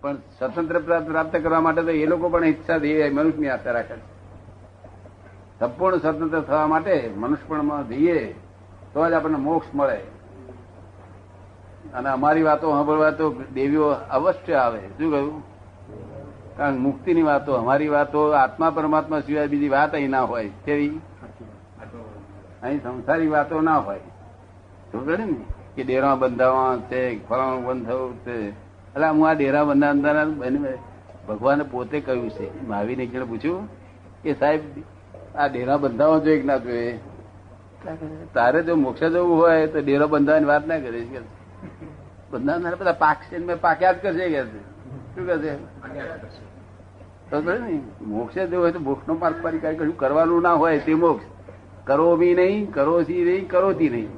પણ સ્વતંત્ર પ્રાપ્ત કરવા માટે તો એ લોકો પણ ઈચ્છા એ મનુષ્યની આશા રાખે છે. સંપૂર્ણ સ્વતંત્ર થવા માટે મનુષ્યપણમાં જઈએ, તો જ આપણને મોક્ષ મળે. અને અમારી વાતો સાંભળવા તો દેવીઓ અવશ્ય આવે. શું કહ્યું? કારણ મુક્તિની વાતો, અમારી વાતો આત્મા પરમાત્મા સિવાય બીજી વાત અહીં ના હોય. કેવી? અહીં સંસારી વાતો ના હોય. સમજે ને? કે ડેરા બંધાવા છે ફલાણું બંધાવું છે. એટલે હું આ ડેરા બંધાવનારા ભગવાને પોતે કહ્યું છે. મહાવીર એક પૂછ્યું કે સાહેબ, આ ડેરા બંધાવા જોઈએ કે ના જોઈએ તારે જો મોક્ષ જવું હોય તો ડેરો બંધાવાની વાત ના કરીશ કે બંધાવનારા બધા પાકશે મેં પાક્યા જ કરશે કે શું કરશે તો ને, મોક્ષે જવું હોય તો મોક્ષ નો માર્ગ પરિકાર કશું કરવાનું ના હોય તે મોક્ષ. કરો બી નહીં, કરો સી નહીં કરોથી નહીં.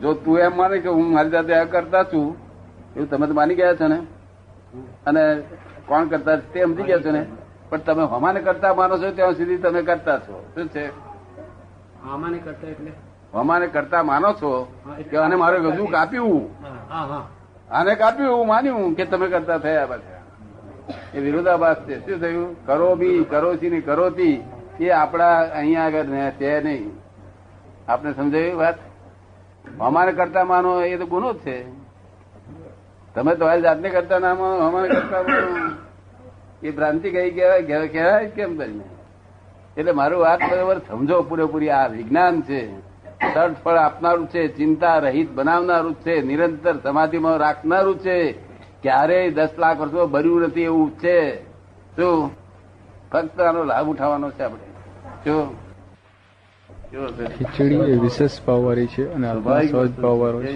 જો તું એમ માને કે હું મારી જાતે આ કરતા છું એવું તમે તો માની ગયા છો ને? અને કોણ કરતા? તે સમજી ગયા છો ને? પણ તમે હમાને કરતા માનો છો ત્યાં સુધી તમે કરતા છો. શું છે? હમાને કરતા એટલે? હમાને કરતા માનો છો? કે આને મારે ગજુ કાપ્યું. આને કાપ્યું હું માન્યું કે તમે કરતા થયા પાછા. એ વિરોધાભાસ છે. શું થયું? કરો બી કરો છી ને કરોતી એ આપણા અહીંયા આગળ છે નહીં. આપને સમજાયું વાત? અમારે કરતા માનો એ તો ગુનો જ છે. તમે તમારી જાતને કરતા ના માનો અમારે કરતા માનો. એ ભ્રાંતિ કઈ કહેવાય? કહેવાય કેમ કરીને એટલે મારું વાત બરોબર સમજો પૂરેપૂરી આ વિજ્ઞાન છે. સર્ટ ફળ આપનારું છે ચિંતા રહિત બનાવનારું છે નિરંતર સમાધિમાં રાખનારું છે. ક્યારેય દસ લાખ વર્ષો ભર્યું નથી એવું છે. શું ફક્ત આનો લાભ ઉઠાવવાનો છે આપણે. કેવો ખીચડી એ વિશેષ ભાવવાળી છે અને સહજ ભાવવાળો છે?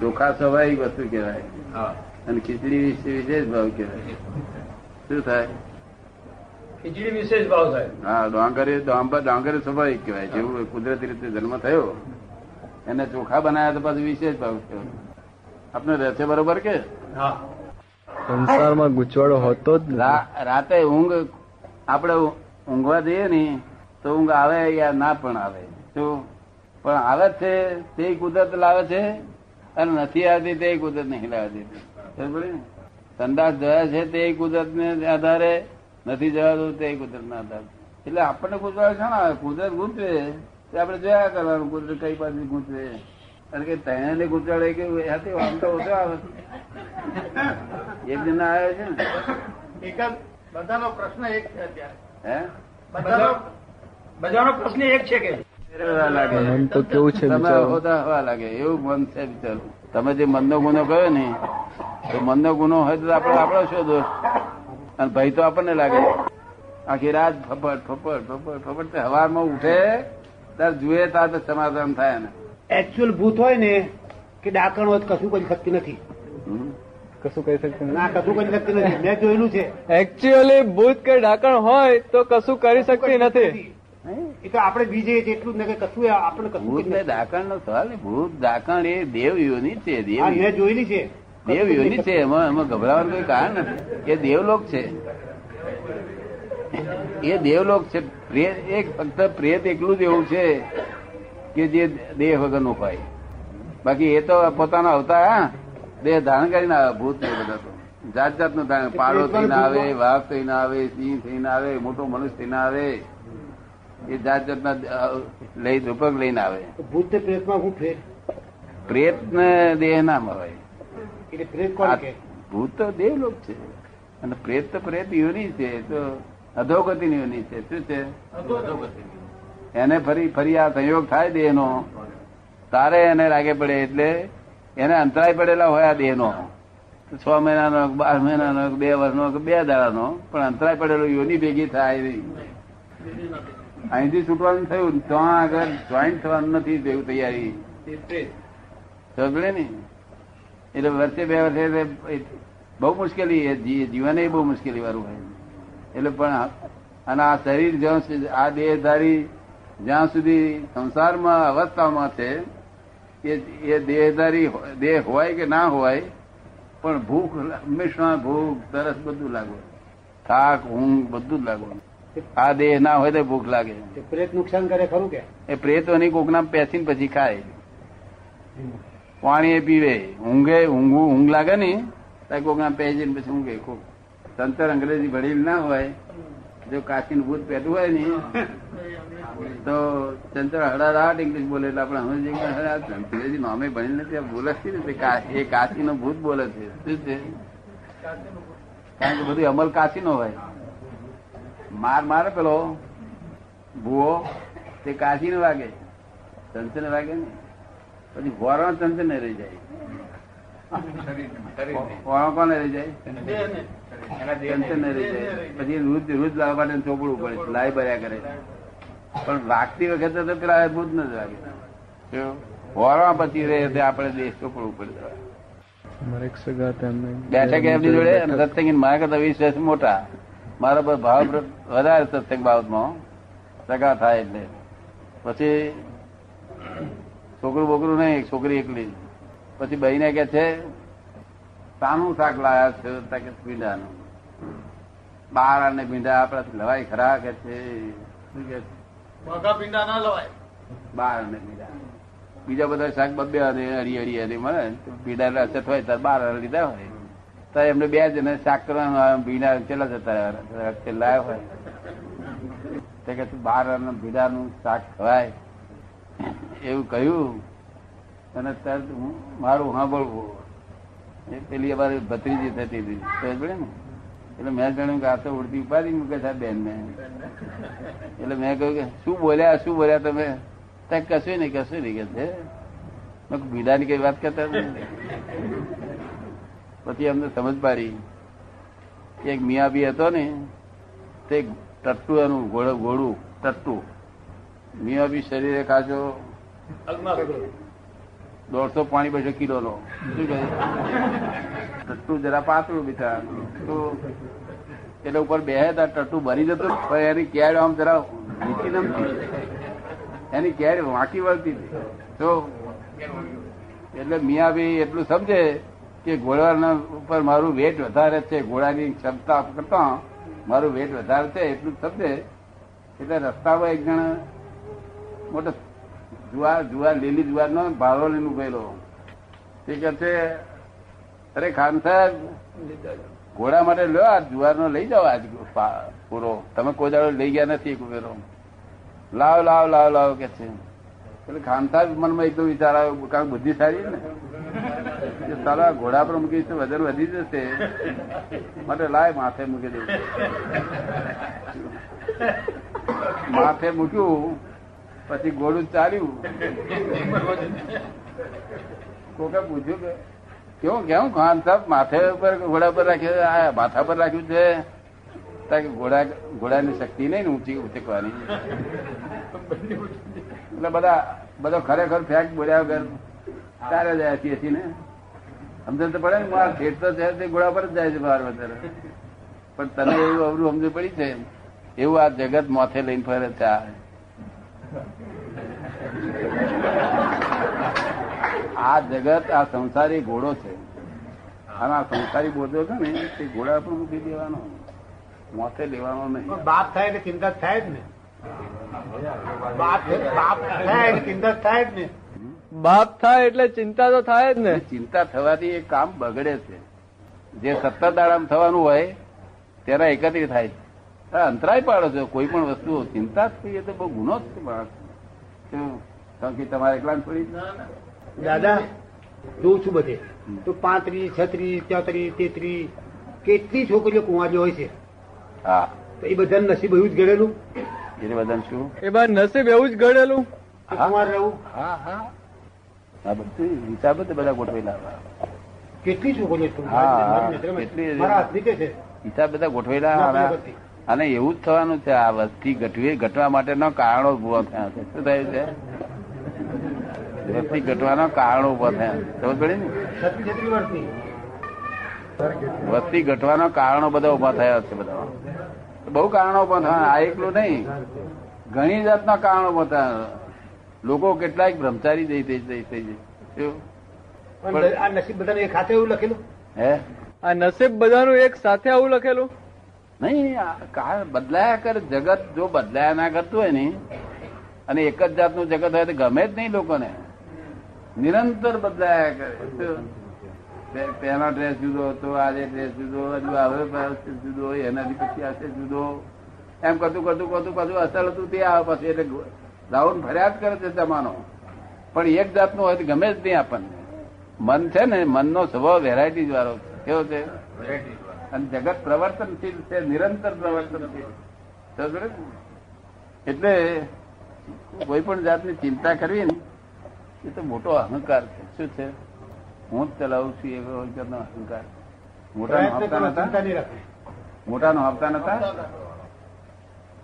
ચોખા સ્વાભાવિક વસ્તુ કહેવાય. અને ખીચડી વિશે વિશેષ ભાવ કહેવાય. શું થાય? ખીચડી વિશેષ ભાવ થાય. હા ડાંગરે ડાંબર ડાંગરે સ્વાભાવિક કહેવાય. જેવું કુદરતી રીતે જન્મ થયો એને ચોખા બનાવ્યા તો પાછું વિશેષ ભાવ કહેવાય. આપને રહે છે બરોબર કે? હા. સંસારમાં ગૂંચવાડો હોતો જ રાતે ઊંઘ આપણે ઊંઘવા જઈએ ને તો ઊંઘ આવે યા ના પણ આવે? શું? પણ આવે છે તે કુદરત લાવે છે? અને નથી આવતી તે કુદરત નહીં લાવતી? સંદાસ જયા છે તે કુદરત ને આધારે નથી જવાતું તે કુદરત ના આધારે. એટલે આપણને કુદરત છે ને કુદરત ગુંચવે તે આપણે જોયા કરવાનું કુદરત કઈ પાસે ગુંચવે અને કે તેને ગુંચાડે કે હાથે આમ તો ઓછો આવે. એક જણ આવ્યો છે ને? એક જ બધાનો પ્રશ્ન એક છે અત્યારે. હે? બધાનો બધાનો પ્રશ્ન એક છે કે લાગે. મન તો કેવું છે તમે બિચારું? હોતા હવા લાગે એવું મન છે બિચારું. તમે જે મનનો ગુનો કહ્યો ને તો મનનો ગુનો હોય તો આપણે આપણો શું દોષ? અને ભય તો આપણને લાગે. આખી રાત ફપટ ફપટ ફપટ તે હવારમાં ઉઠે ત્યારે જુએ ત્યારે તો સમાધાન થાય ને. એકચ્યુઅલ ભૂત હોય ને કે ડાકણ હોય કશું કરી શકતી નથી? કશું કહી શકતું ના કશું કરી શકતી નથી. મેં જોયેલું છે. એકચ્યુઅલી ભૂત કે ડાકણ હોય તો કશું કરી શકતી નથી. એ તો આપણે બીજે એટલું જ કશું આપણે કશું ડાકણ નો સવાલ ને ભૂત ડાકણ એ દેવ યોની છે દેવ મેં જોયેલી છે. દેવ યોની છે એમાં એમાં ગભરાવાનું કોઈ કારણ નથી. એ દેવલોક છે. એ દેવલોક છે. પ્રેત એક ફક્ત પ્રેત એકલું જ એવું છે કે જે દેહ વગરનું હોય. બાકી એ તો પોતાનો અવતાર હા, દેહ ધારણ કરીને આવે ભૂત ને બધા તો. જાત જાતનું ધારણ. પાડો થઈને આવે વાઘ થઈને આવે સિંહ થઈને આવે મોટો મનુષ્ય થઈને આવે. એ જાત જાતના લઈ રૂપક લઈને આવે. ભૂત પ્રેતમાં હું ફેર? પ્રેત ને દેહ ના હોય એટલે પ્રેત કોણ ભૂત તો દેવલોક છે. અને પ્રેત તો પ્રેત યોની છે તો અધોગતિ યોની છે. શું છે? એને ફરી ફરી આ સંયોગ થાય દેહનો. તારે એને લાગે પડે એટલે એને અંતરાય પડેલા હોય આ દેહનો. છ મહિનાનો બાર મહિનાનો કે બે વર્ષનો કે બે દાડાનો પણ અંતરાય પડેલો યોની ભેગી થાય નહીં. અહીંથી છૂટવાનું થયું તો આગળ જોઈન્ટ થવાનું નથી તેવું તૈયારી. સમજે ને? એટલે વર્ષે બે વર્ષે બહુ મુશ્કેલી જીવન એ બહુ મુશ્કેલી વાળું હોય. એટલે પણ અને આ શરીર જ્યાં સુધી આ દેહધારી જ્યાં સુધી સંસારમાં અવસ્થામાં છે એ એ દેહધારી દેહ હોય કે ના હોય પણ ભૂખ હંમેશા ભૂખ તરસ બધું લાગવું થાક ઊંઘ બધું જ લાગવાનું. આ દેહ ના હોય તો ભૂખ લાગે. પ્રેત નુકસાન કરે ખરું કે? એ પ્રેતોની કોકના પેસીને પછી ખાય. પાણી એ પીવે. ઊંઘે ઊંઘું ઊંઘ લાગે ને ત્યાં કોક ના પહેરીને પછી ઊંઘે. કોક સંતર અંગ્રેજી ભરેલ ના હોય જો કાચી ભૂત પેટું હોય ને તો ચંચળ હડારાટ ઇંગ્લિશ બોલે એટલે આપણે અરે અંગ્રેજી નામે ભણેલ નથી બોલે છે ને એ કાચી નો ભૂત બોલે છે. શું છે? કારણ કે બધું અમલ કાચી નો હોય. માર મારે પેલો ભૂવો તે કાચી ને વાગે. ને વાગે ને. પછી વોરા ચંચળ ને રહી જાય. વોરા કોને રહી જાય? ચંચળ ને રહી જાય. પછી રૂજ રૂજ લાવવા માટે ચોપડવું પડે લાઈ ભર્યા કરે. પણ વાગતી વખતે તો પેલા ભૂત ન જ વાગે. કેવું? પછી રહે તે આપણે દેશ ચોપડવું પડે બેઠક એમની જોડે અને મારા કરતા વીસ વર્ષ મોટા. મારા પર ભાવ વધારે સત્સંગ બાબતમાં સગા થાય એટલે. પછી છોકરું બોકરું નહીં છોકરી એકલી. પછી બહીને કે છે સાનું શાક લાયા છે? કે ભીંડાનું બાર અને ભીંડા આપણાથી લવાય ખરા કે છે? શું કે છે? પીંડા ના લવાય. બાર અને ભીંડા બીજા બધા શાક બબ્બે અને હરી હરી હરી મળે. ભીંડા અછત હોય ત્યારે બાર લીધા હોય. તો એમને બે જણે શાક કરવાનું ભીડા ચેલા જતા રહ્યા? વખતે હોય. તે કે બાર ભીંડાનું શાક ખવાય. એવું કહ્યું. અને તરત હું, મારું સાંભળવું. એ પેલી અમારી ભત્રીજી થતી હતી. સમજ ને? એટલે મેં જાણ્યું કે આ તો ઉડતી ઉપાડી મૂકે છે બેન ને એટલે મેં કહ્યું કે, શું બોલ્યા શું બોલ્યા તમે? ત્યાં કશું નહીં કશું નહીં કે છે. ભીડાની કઈ વાત કરતા. પછી અમને સમજ પાડી એક મિયાબી હતો ને, તે ટટ્ટુ એનું ઘોડું ટટ્ટુ મિયાબી શરીરે કાચો દોઢસો પાણી બસો કિલો નો શું કહે? ટટ્ટુ જરા પાતળું બીઠા તો એટલે ઉપર બે હતા ટટ્ટુ ભરી જતો પણ એની કેડ આમ જરા નીચી નમતી. એની કેડ વાંકી વળતી તો એટલે મિયાબી એટલું સમજે કે ઘોડાના ઉપર મારું વેટ વધારે છે ઘોડાની ક્ષમતા કરતા મારું વેટ વધારે છે, એટલું સમજે એટલે રસ્તામાં એક જણ મોટો જુવાર જુવાર, લીલી જુવાર નો ભારો લઈને ઉભેલો. તે કે છે, અરે ખાન સાહેબ ઘોડા માટે લો આ જુવાર નો લઈ જાઓ આજ પૂરો. તમે કોઈ દાડો લઈ ગયા નથી ઉભેલો. લાવ લાવ લાવ લાવ કે છે. એટલે ખાન સાહેબ મનમાં એકદમ વિચાર આવ્યો કારણ બુદ્ધિ સારી ને. કે સાલા, ઘોડા પર મૂકીશ તો વજન વધી જશે. માટે લાય, માથે મૂકી દઉં. માથે મૂક્યું, પછી ઘોડું ચાલ્યું. કોકે પૂછ્યું કે, કેવું કેવું? ખાન સાહેબ, માથે ઉપર ઘોડા પર રાખ્યું આ માથા પર રાખ્યું છે? તાકે ઘોડા, ઘોડાની શક્તિ નહીં ને ઊંચી ઉચકવાની. એટલે બધા, બધો ખરેખર ફેક બોલ્યા વગર તારે જાય છીએ ને. સમજણ તો પડે ને માર ખેત તો છે, તે ઘોડા પર જ જાય છે બહાર વધારે. પણ તને એવું અવરું સમજ પડી છે એવું આ જગત માથે લઈને ફરે છે આ. આ જગત, આ સંસારી ઘોડો છે. અને આ સંસારી બોધો છે ને, તે ઘોડા પર મૂકી દેવાનો. માથે લેવાનો નહીં. બાપ થાય એટલે ચિંતા થાય જ ને. બાપ થાય એટલે ચિંતા થાય જ ને. બાપ થાય એટલે ચિંતા તો થાય જ ને. ચિંતા થવાથી એ કામ બગડે છે. જે સત્તર દાડામાં થવાનું હોય તેના એકત્રિત થાય છે. અંતરાય પાડો છો કોઈ પણ વસ્તુ ચિંતા જ થઈ એ તો બહુ ગુનો જ છે માણસ શું? કારણ કે તમારે એકલા થોડી દાદા જોઉં છું બધે. તો પાંત્રીસ છત્રીસ ચોત્રીસ તેત્રીસ કેટલી છોકરીઓ કુંવારી હોય છે? હા. તો એ બધાને નસીબ એવું જ ઘડેલું એને બધા શું? એ બધા નસીબ એવું જ ઘડેલું કુંવાર રહેવું? હા હા. આ બધું હિસાબ જ બધા ગોઠવેલા. કેટલી હિસાબ બધા ગોઠવેલા અને- એવું જ થવાનું છે આ વસ્તી ઘટવી ઘટવા માટેના કારણો ઊભો થયા છે. શું થયું છે? વસ્તી ઘટવાના કારણો ઊભા થયા સમજ પડી ને? વસ્તી ઘટવાના કારણો બધા ઊભા થયા છે બધા. બહુ કારણો પણ થયા. આ એકલું નહીં. ઘણી જાતના કારણો બધા થયા. લોકો કેટલાક બ્રહ્મચારી જઈ થઈ જાય થઈ જાય આ નસીબ બધાને એક હાથે એવું લખેલું? હે? આ નસીબ બધાનું એક સાથે આવું લખેલું? નહીં આ કાળ બદલાયા કર જગત જો બદલાયા ના કરતું હોય ને અને એક જ જાતનું જગત હોય તો ગમે જ નહીં લોકોને. નિરંતર બદલાયા કરે. પહેલા ડ્રેસ જુદો હતો આજે ડ્રેસ જુદો હજુ હવે જુદો હોય એનાથી પછી આશે જુદો. એમ કરતું કરતું કરતું કરતું અસર હતું તે આવે પછી એટલે રાઉન્ડ ફર્યા જ કરે છે જમાનો પણ એક જાતનું હોય તો ગમે જ નહીં આપણને. મન છે ને મનનો સ્વભાવ વેરાયટી વાળો છે. કેવો છે? અને જગત પ્રવર્તનશીલ છે નિરંતર પ્રવર્તનશીલ. એટલે કોઈ પણ જાતની ચિંતા કરવી ને એ તો મોટો અહંકાર છે. શું છે? હું જ ચલાવું છું એવો જાતનો અહંકાર. મોટા નો નતા? મોટાનો હપ્તા નતા?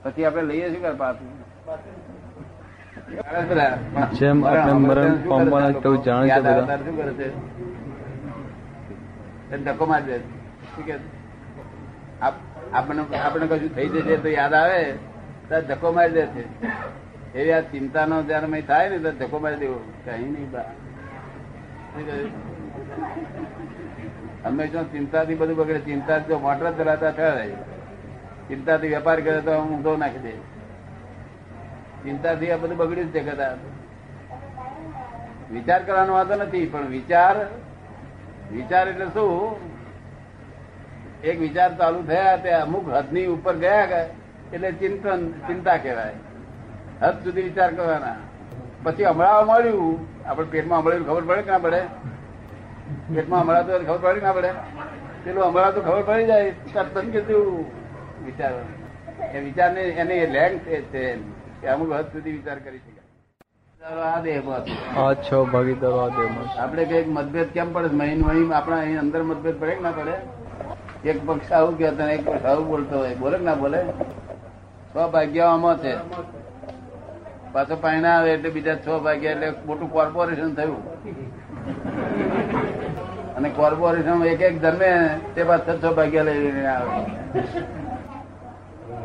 પછી આપણે લઈએ છીએ પાછું? જેમ આપણે મરણ પામવાના તેવું જાણે છે બધા. શું કરે છે? ધક્કો મારી દે. શું આપણને આપણે કશું થઈ જશે તો યાદ આવે? તો ધક્કો મારી દે છે. એવી આ ચિંતાનો જયારે મેં થાય ને તો ધક્કો મારી દેવો. કઈ નહીં બા? હંમેશા ચિંતાથી બધું બગડે ચિંતા જો મોટર ચલાવતા ઠરાય ચિંતાથી વેપાર કરે તો ઊંધો નાખી દે. ચિંતાથી આ બધું બગડ્યું છે કદાચ વિચાર કરવાનો વાંધો નથી, પણ વિચાર વિચાર એટલે શું? એક વિચાર ચાલુ થયા તે અમુક હદની ઉપર ગયા એટલે ચિંતન, ચિંતા કહેવાય. હદ સુધી વિચાર કરવાના. પછી હમણાં મળ્યું, આપણે પેટમાં હમણાં ખબર પડે કે ના પડે? પેટમાં હમણાં તો ખબર પડે ના પડે? પેલું હમણાં તો ખબર પડી જાય. તરત કે કીધું, વિચાર. એ વિચારને, એની લેંગ છે. અમુક હદ સુધી વિચાર કરી શકાય. ચાલો આ દેહ બસ આ છ ભાગીદારો આ દેહમાં કંઈક મતભેદ કેમ પડે? મહિન મહિન આપણા અહીં અંદર મતભેદ પડે કે ના પડે? એક પક્ષ આવું ને એક પક્ષ આવું બોલતો હોય. બોલે કે ના બોલે? છ ભાગ્યા આમાં છે. પાછો પાણી આવે એટલે બીજા છ ભાગ્યા એટલે મોટું કોર્પોરેશન થયું. અને કોર્પોરેશન એક એક ધર્મે તે પાછ છ ભાગ્યા લઈને આવે.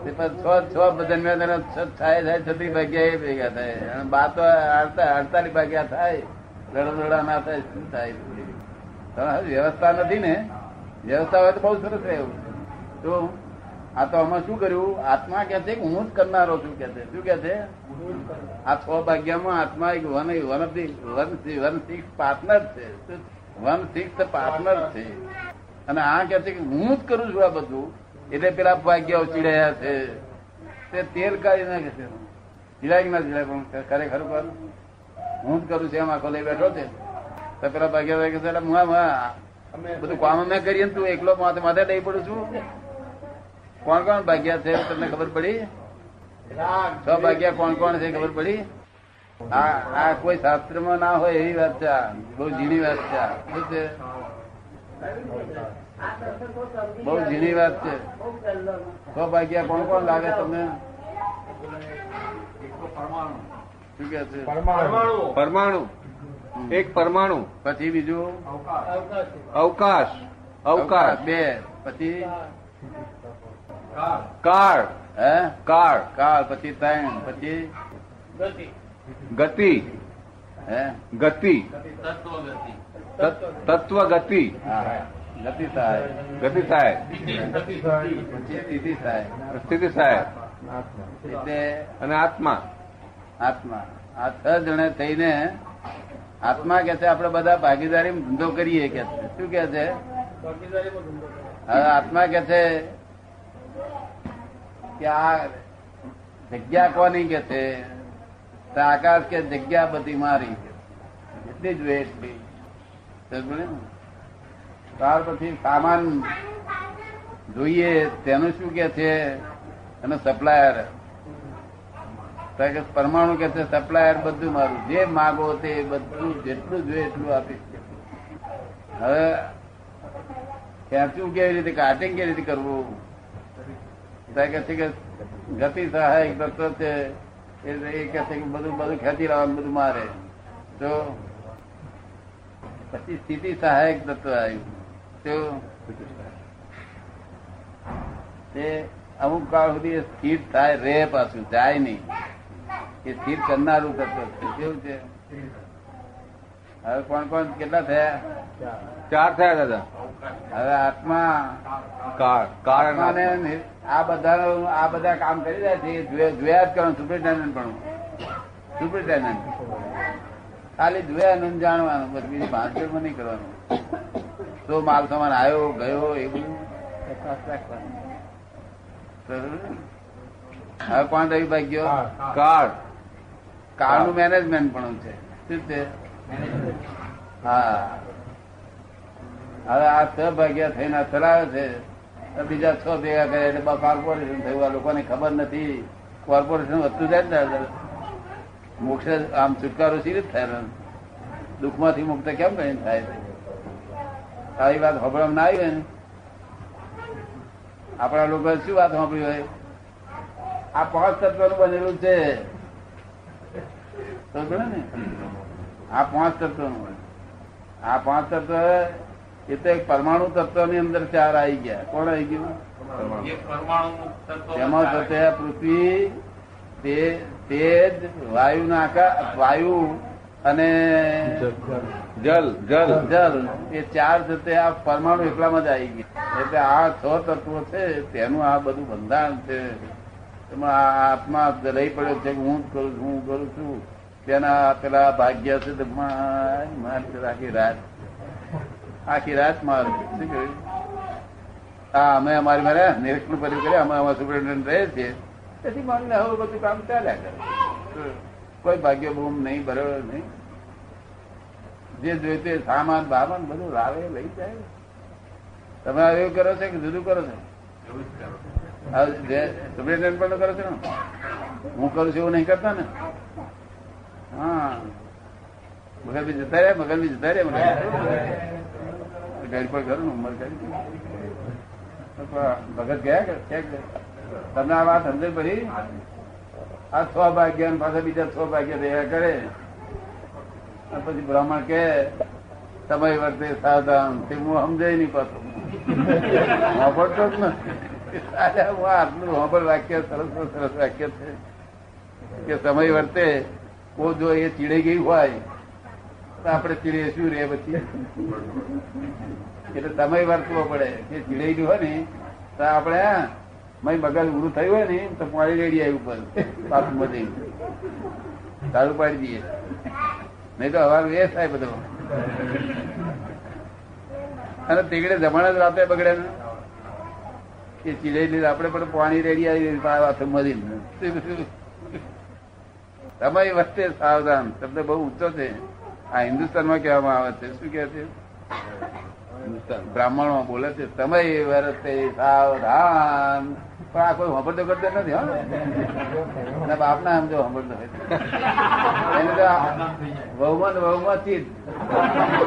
વ્યવસ્થા નથી ને? વ્યવસ્થા હોય તો બહુ સરસ એવું. તો આ તો આમાં શું કર્યું? આત્મા કે છે હું જ કરનારો છું કે શું કે છે? આ છ ભાગ્યામાં આત્મા એક one one one one six partner છે. વન સિક્સ પાર્ટનર છે. અને આ કે છે કે હું જ કરું છું આ બધું. એટલે પેલા ભાગ્ય ચીડાયા છે તે તેલ કાઢી નાખે છે. ચીડાય ના ચીડાય પણ ખરેખર કર હું જ કરું છું એમ આખો લઈ બેઠો છે. તો પેલા ભાગ્યા કે છે હું બધું કામ અમે કરીએ તું એકલો માથે માથે લઈ પડું છું. કોણ કોણ ભાગ્યા છે, તમને ખબર પડી? છ ભાગ્યા કોણ કોણ છે, ખબર પડી? આ કોઈ શાસ્ત્રમાં ના હોય એવી વાત છે. બહુ ઝીણી વાત છે. શું છે? બહુ ઝીણી વાત છે. સો ભાગ્યા કોણ કોણ લાગે તમને? શું કે છે? પરમાણુ. એક પરમાણુ. પછી બીજું? અવકાશ. અવકાશ. બે. પછી? કાળ હે? કાળ કાળ પછી ત્રણ. પછી? ગતિ. હે? ગતિ. તત- તત્વ ગતિ હા. ગતિ થાય. ગતિ થાય. સ્થિતિ થાય. સ્થિતિ થાય. એટલે અને આત્મા. આત્મા. આ છ જણે થઈને આત્મા કે છે આપણે બધા ભાગીદારી ધંધો કરીએ કે છે. શું કે છે? હવે આત્મા કે છે કે આ જગ્યા કોની કે છે? આકાશ કે જગ્યા બધી મારી એટલી જ વેટ એટલી? ત્યાર પછી સામાન જોઈએ, તેનું શું કે છે અને સપ્લાયર કે પરમાણુ કે છે સપ્લાયર બધું મારું. જે માગો તે બધું જેટલું જોઈએ એટલું આપીશ. હવે ખેંચવું કેવી રીતે કાટિંગ કેવી રીતે કરવું? કે છે કે ગતિ સહાયક તત્વ છે. એટલે એ કે છે કે બધું બધું ખેંચી લાવવાનું બધું મારે. તો પછી સ્થિતિ સહાયક તત્વ આવ્યું. તો અમુક કાળ સુધી સ્થિર થાય રે પાછું જાય નહીં. એ સ્થિર કરનારું તત્વ છે. કેવું છે? હવે કોણ કોણ કેટલા થયા? ચાર થયા દાદા. હવે આત્મા કાળ આ બધા આ બધા કામ કરી રહ્યા છે જોયા જોયા જ કરવાનું સુપ્રિન્ટેન્ડન્ટ પણ. સુપ્રિન્ટેન્ડન્ટ. ખાલી જોયાનું ને જાણવાનું બસ બીજી ભાંતમાં નહીં કરવાનું. તો માલ સામાન આવ્યો ગયો એ બધું. ને? હવે કોણ રહી ભાગ્યો કાળ કાળનું મેનેજમેન્ટ પણ છે. શું છે? હા. હવે આ છ ભાગ્યા થઈને ચલાવે છે. બીજા છ ભેગા કરે એટલે કોર્પોરેશન થયું. આ લોકોને ખબર નથી. કોર્પોરેશન વધતું જાય ને મોક્ષ આમ છુટકારો સી રીતે થાય? ને? દુઃખમાંથી મુક્ત કેમ કરીને થાય છે? આવી વાત સાંભળવામાં ના આવી ને? આપણા લોકો શું વાત સાંભળી હોય? આ પાંચ તત્વનું બનેલું છે. ને? આ પાંચ તત્વનું આ પાંચ તત્વ એ તો એક પરમાણુ તત્વની અંદર ચાર આવી ગયા. કોણ આવી ગયું? એમાં થશે પૃથ્વી તે- તેજ વાયુ નાકા વાયુ અને જલ જલ. જલ. એ ચાર થતે આ પરમાણુ એકલામાં જ આવી ગયા. એટલે આ છ તત્વો છે તેનું આ બધું બંધારણ છે. એમાં આ આત્મા રહી પડ્યો છે હું જ કરું છું હું કરું છું. તેના પેલા ભાગ્ય છે તો માર માર આખી રાત. આખી રાત માર. શું કર્યું? હા અમે અમારી મારે નિરીક્ષણ કર્યું કરે અમે અમારા સુપ્રિન્ટેન્ડન્ટ રહે છીએ તેથી મને હવે બધું કામ ચાલ્યા કરે. કોઈ ભાગ્ય બૂમ નહીં બરોબર નહીં. જે જોઈએ તે સામાન, બામાન બધું લાવે, લઈ જાય. તમે એવું કરો છો કે જુદું કરો છો? સુપ્રિન્ટેન્ડન્ટ પણ કરો છો ને? હું કરું છું એવું નહીં કરતા ને? હા. મગર બી જતા રહ્યા મગર બી જતા રહ્યા ગાડી પર કરું ઉંમર કરી ભગત ગયા કે? તમને આ વાત સમજણ પડી? આ છ ભાગ્યા પાછા બીજા છ ભાગ્યા તૈયાર કરે. પછી બ્રાહ્મણ કે સમય વર્તે સાવધાન. તે હું સમજાય નહીં પાછું. સાંભળતો જ નથી. હું આટલું વાપર વાક્ય સરસ સરસ વાક્ય છે. કે સમય વર્તે કો જો એ ચીડાઈ ગઈ હોય, તો આપણે ચીડીએ શું રે પછી? એટલે સમય વર્તવો પડે. કે ચીડાઈ હોય ને, તો આપણે મય મગજ ઉરું થયું હોય ને, તો પાણી રેડી આવી ઉપર પાછું બધી ચાલુ પાડી દઈએ. નહીં તો હવા એ થાય બધો. અને તીગડે જમાણા જ રાતે બગડે ને. કે ચીડે આપણે પણ પાણી રેડી આવી મરી તમારી વચ્ચે સાવધાન. તમને બહુ ઊંચો છે. આ હિન્દુસ્તાનમાં કહેવામાં આવે છે. શું કે છે? બ્રાહ્મણો બોલે છે, તમે વર્તે સાવધાન. પણ આ કોઈ સાંભળતો કરતો નથી, હા. બાપ ના સમજો સાંભળતો એને તો વહુમાં ને થી જ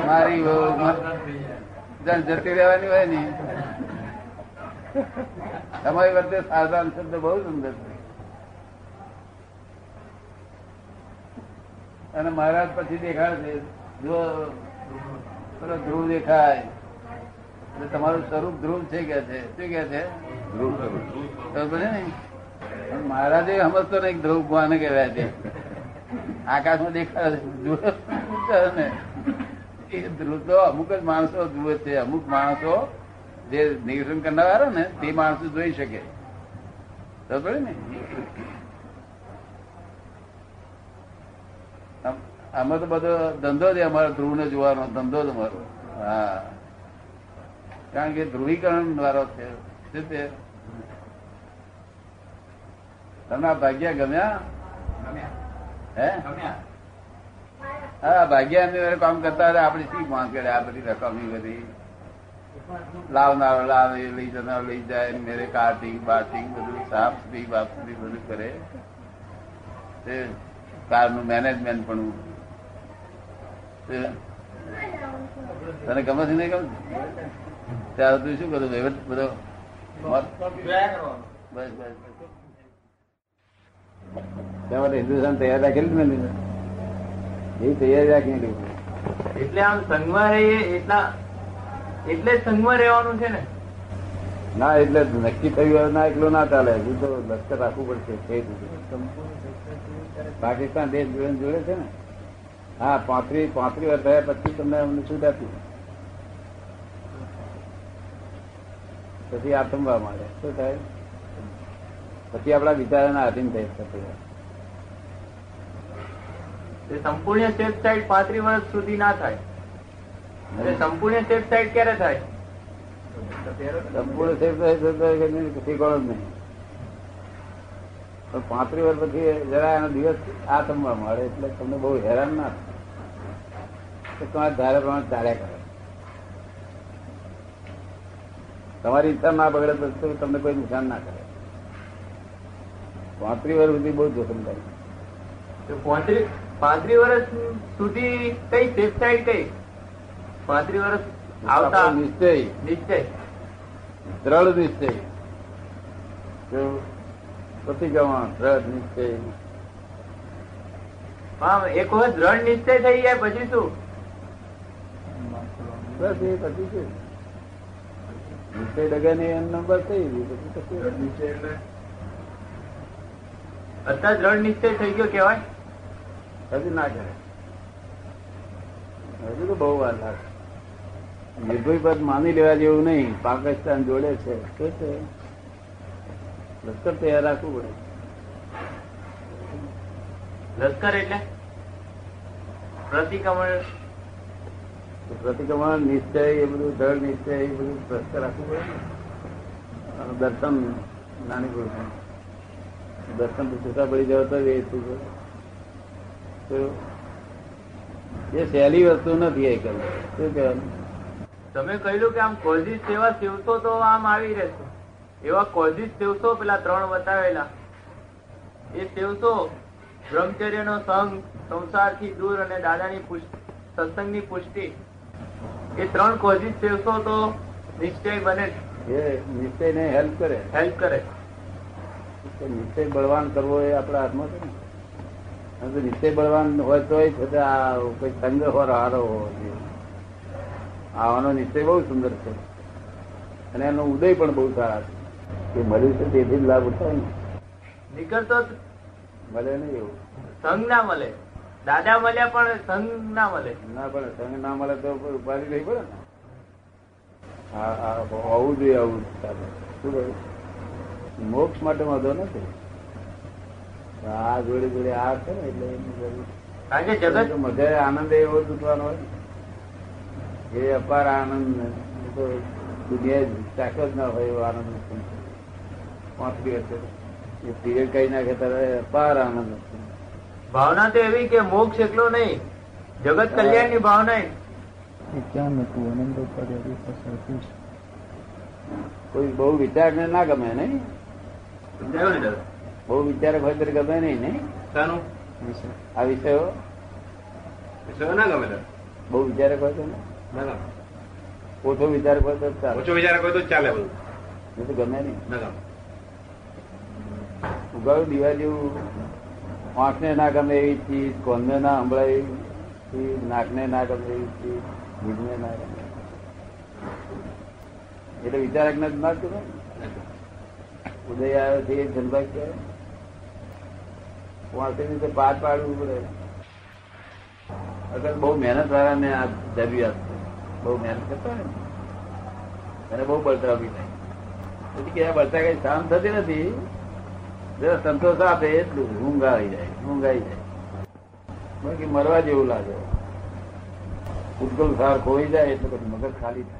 મારી વહુમાં જાણ જતી રહેવાની હોય ને. તમારી વર્તે સાધારણ શબ્દ બહુ સુંદર છે. અને મહારાજ પછી દેખાડશે જો પેલો ધ્રુવ દેખાય. તમારું સ્વરૂપ ધ્રુવ છે કે છે? શું કે છે? ધ્રુવ સ્વરૂપ. ને મહારાજે સમજતો ને ધ્રુવ ભગવાન કહેવાય છે આકાશમાં દેખાય ધ્રુવ ને. એ ધ્રુવ તો અમુક જ માણસો ધ્રુવ છે. અમુક માણસો જે નિરીક્ષણ કરનારા ને તે માણસો જોઈ શકે. ખબર ને. અમે તો બધો ધંધો જ અમારો ધ્રુવ ને જોવાનો ધંધો જ અમારો. હા. કારણ કે ધ્રુવીકરણ વાળો છે. શું છે? તમને ભાગ્યા ગમ્યા? હે? હા ભાગ્યા ની કામ કરતા હતા. આપણે શી માંગ કરે? આ બધી રકમ બધી. લાવનારો લાવે લઈ જનારો લઈ જાય મેરે કાર્ટિંગ બાટિંગ બધું સાફ સુથરી બાફ સુધી બધું કરે. તે કારનું મેનેજમેન્ટ પણ તને ગમે છે નહીં ગમે ત્યારે તું શું કરું વહીવટ બધો મત બસ. હિન્દુસ્તાન તૈયાર રાખેલું ને એ તૈયારી રાખીને એટલે આમ સંઘમાં રહીએ એટલા એટલે સંઘમાં રહેવાનું છે ને? ના એટલે નક્કી થયું ના એકલો ના ચાલે. હજુ તો લશ્કર રાખવું પડશે. પાકિસ્તાન દેશ જોડે જોડે છે ને? હા પાંત્રીસ પાંત્રીસ વર્ષ થયા પછી તમને અમને છૂટ આપી પછી આતંકવા માંડે. શું થાય? પછી આપણા વિચારોના આધીન થઈ શકે સંપૂર્ણ સેફ સાઈડ પાંત્રીસ વર્ષ સુધી ના થાય. સંપૂર્ણ સેફ સાઈડ ક્યારે થાય? સંપૂર્ણ સેફ સાઈડ ઠીકાણું જ નહીં. પણ પાંત્રીસ વર્ષ પછી જરા એનો દિવસ આ તમવા મળે એટલે તમને બહુ હેરાન ના થાય. તમારે ધારે પ્રમાણે ચાલ્યા કરે. તમારી ઈચ્છા ના બગડે તો તમને કોઈ નુકસાન ના કરે. પાંત્રી વર્ષ સુધી બહુ જોખમદારી પાંત્રીસ વર્ષ સુધી કઈ સેફ સાઈડ કઈ? પાંત્રી વર્ષ આવતા નિશ્ચય. નિશ્ચય. દ્રઢ નિશ્ચય. જો જવા દ્રઢ નિશ્ચય. હા એક વખત દ્રઢ નિશ્ચય થઈ જાય પછી શું? બસ એ પછી છે નિશ્ચય ડગે ની એમ નંબર થઈ ગયું અત્યારે દ્રઢ નિશ્ચય થઈ ગયો કેવાય હજુ ના કરે હજુ તો બહુ વાર લાગે. નિર્ભય પદ માની લેવા જેવું નહીં પાકિસ્તાન જોડે છે. શું છે. લશ્કર તૈયાર રાખવું પડે. લશ્કર એટલે? પ્રતિક્રમણ પ્રતિક્રમણ, નિશ્ચય, એ બધું, દ્રઢ નિશ્ચય, એ બધું સ્પષ્ટ રાખવું પડે. દર્શન નાની પુરુષ દર્શન છૂટા પડી જાવ તો એ એ સહેલી વસ્તુ નથી એ કરવું. શું કહેવાનું? તમે કહ્યું કે આમ કોઝિસ સેવા સેવતો તો આમ આવી રહેશે. એવા કોઝિસ સેવતો પેલા ત્રણ બતાવેલા. એ સેવસો બ્રહ્મચર્યનો સંગ, સંસારથી દૂર અને દાદાની સત્સંગની પુષ્ટિ એ ત્રણ કોઝિસ સેવસો તો? નિશ્ચય બને એ નિશ્ચયને હેલ્પ કરે. હેલ્પ કરે. નિશ્ચય બળવાન કરવો એ આપણા હાથમાં છે ને. અને નિશ્ચય બળવાન હોય તો છતાં આ કોઈ સંગ હારો હોવો જોઈએ આવાનો નિશ્ચય બહુ સુંદર છે. અને એનો ઉદય પણ બહુ સારા છે. કે મળ્યું છે તેથી જ લાભ ઉઠાય ને. નીકળતો જ. મળે નહીં એવું. સંગ ના મળે. દાદા મળ્યા પણ સંઘ ના મળે. ના પણ સંઘ ના મળે તો ઉપાધિ નહીં પડે ને. હોવું જોઈએ આવું શું કહ્યું? મોક્ષ માટે વાંધો નથી. આ જોડે જોડે આ છે ને એટલે એની જરૂર. કારણ કે જગત મધે આનંદ એવો તૂટવાનો હોય. એ અપાર આનંદ તો દુનિયા શાશ્વત ના હોય એવો આનંદ. પાંચ દિવસ એ પીરિયડ કઈ નાખે ત્યારે અપાર આનંદ નથી. ભાવના તો એવી કે મોક્ષ એકલો નહીં. જગત કલ્યાણની ભાવના. કોઈ બહુ વિચાર ને ના ગમે નહીં? બહુ વિચારક હોય ત્યારે ગમે નહીં નહીં? આ વિષયો? વિષયો ના ગમે બહુ વિચારક હોય તો ને. ઓછો વિચારક હોય તો ચાલે. ઓછો વિચાર કોઈ તો ચાલે બધું. ગમે નહીં. ના ગમે. ઉગાડું દીવા જેવું આંખને ના ગમે એવી ચીજ, કોનને ના સંભળાય એવી ચીજ, નાકને ના ગમે એવી ચીજ જીભને ના ગમે એટલે વિચારક ને ના ને. ઉદય આવ્યો છે એ જનભાઈ કહે. વાંચે રીતે પાર પાડવું પડે. અગર બહુ મહેનત વાળાને આ જરૂરિયાત છે. બહુ મહેનત કરતા ને. એને બહુ બળતરા બી થાય. પછી કે આ બળતરા કઈ શાંત થતી નથી. જરા સંતોષ આપે એટલું ઊંઘ આવી જાય ઊંઘ આવી જાય. બાકી મરવા જેવું લાગે. ઉદગલ સાર ખોઈ જાય એટલે પછી મગજ ખાલી થાય.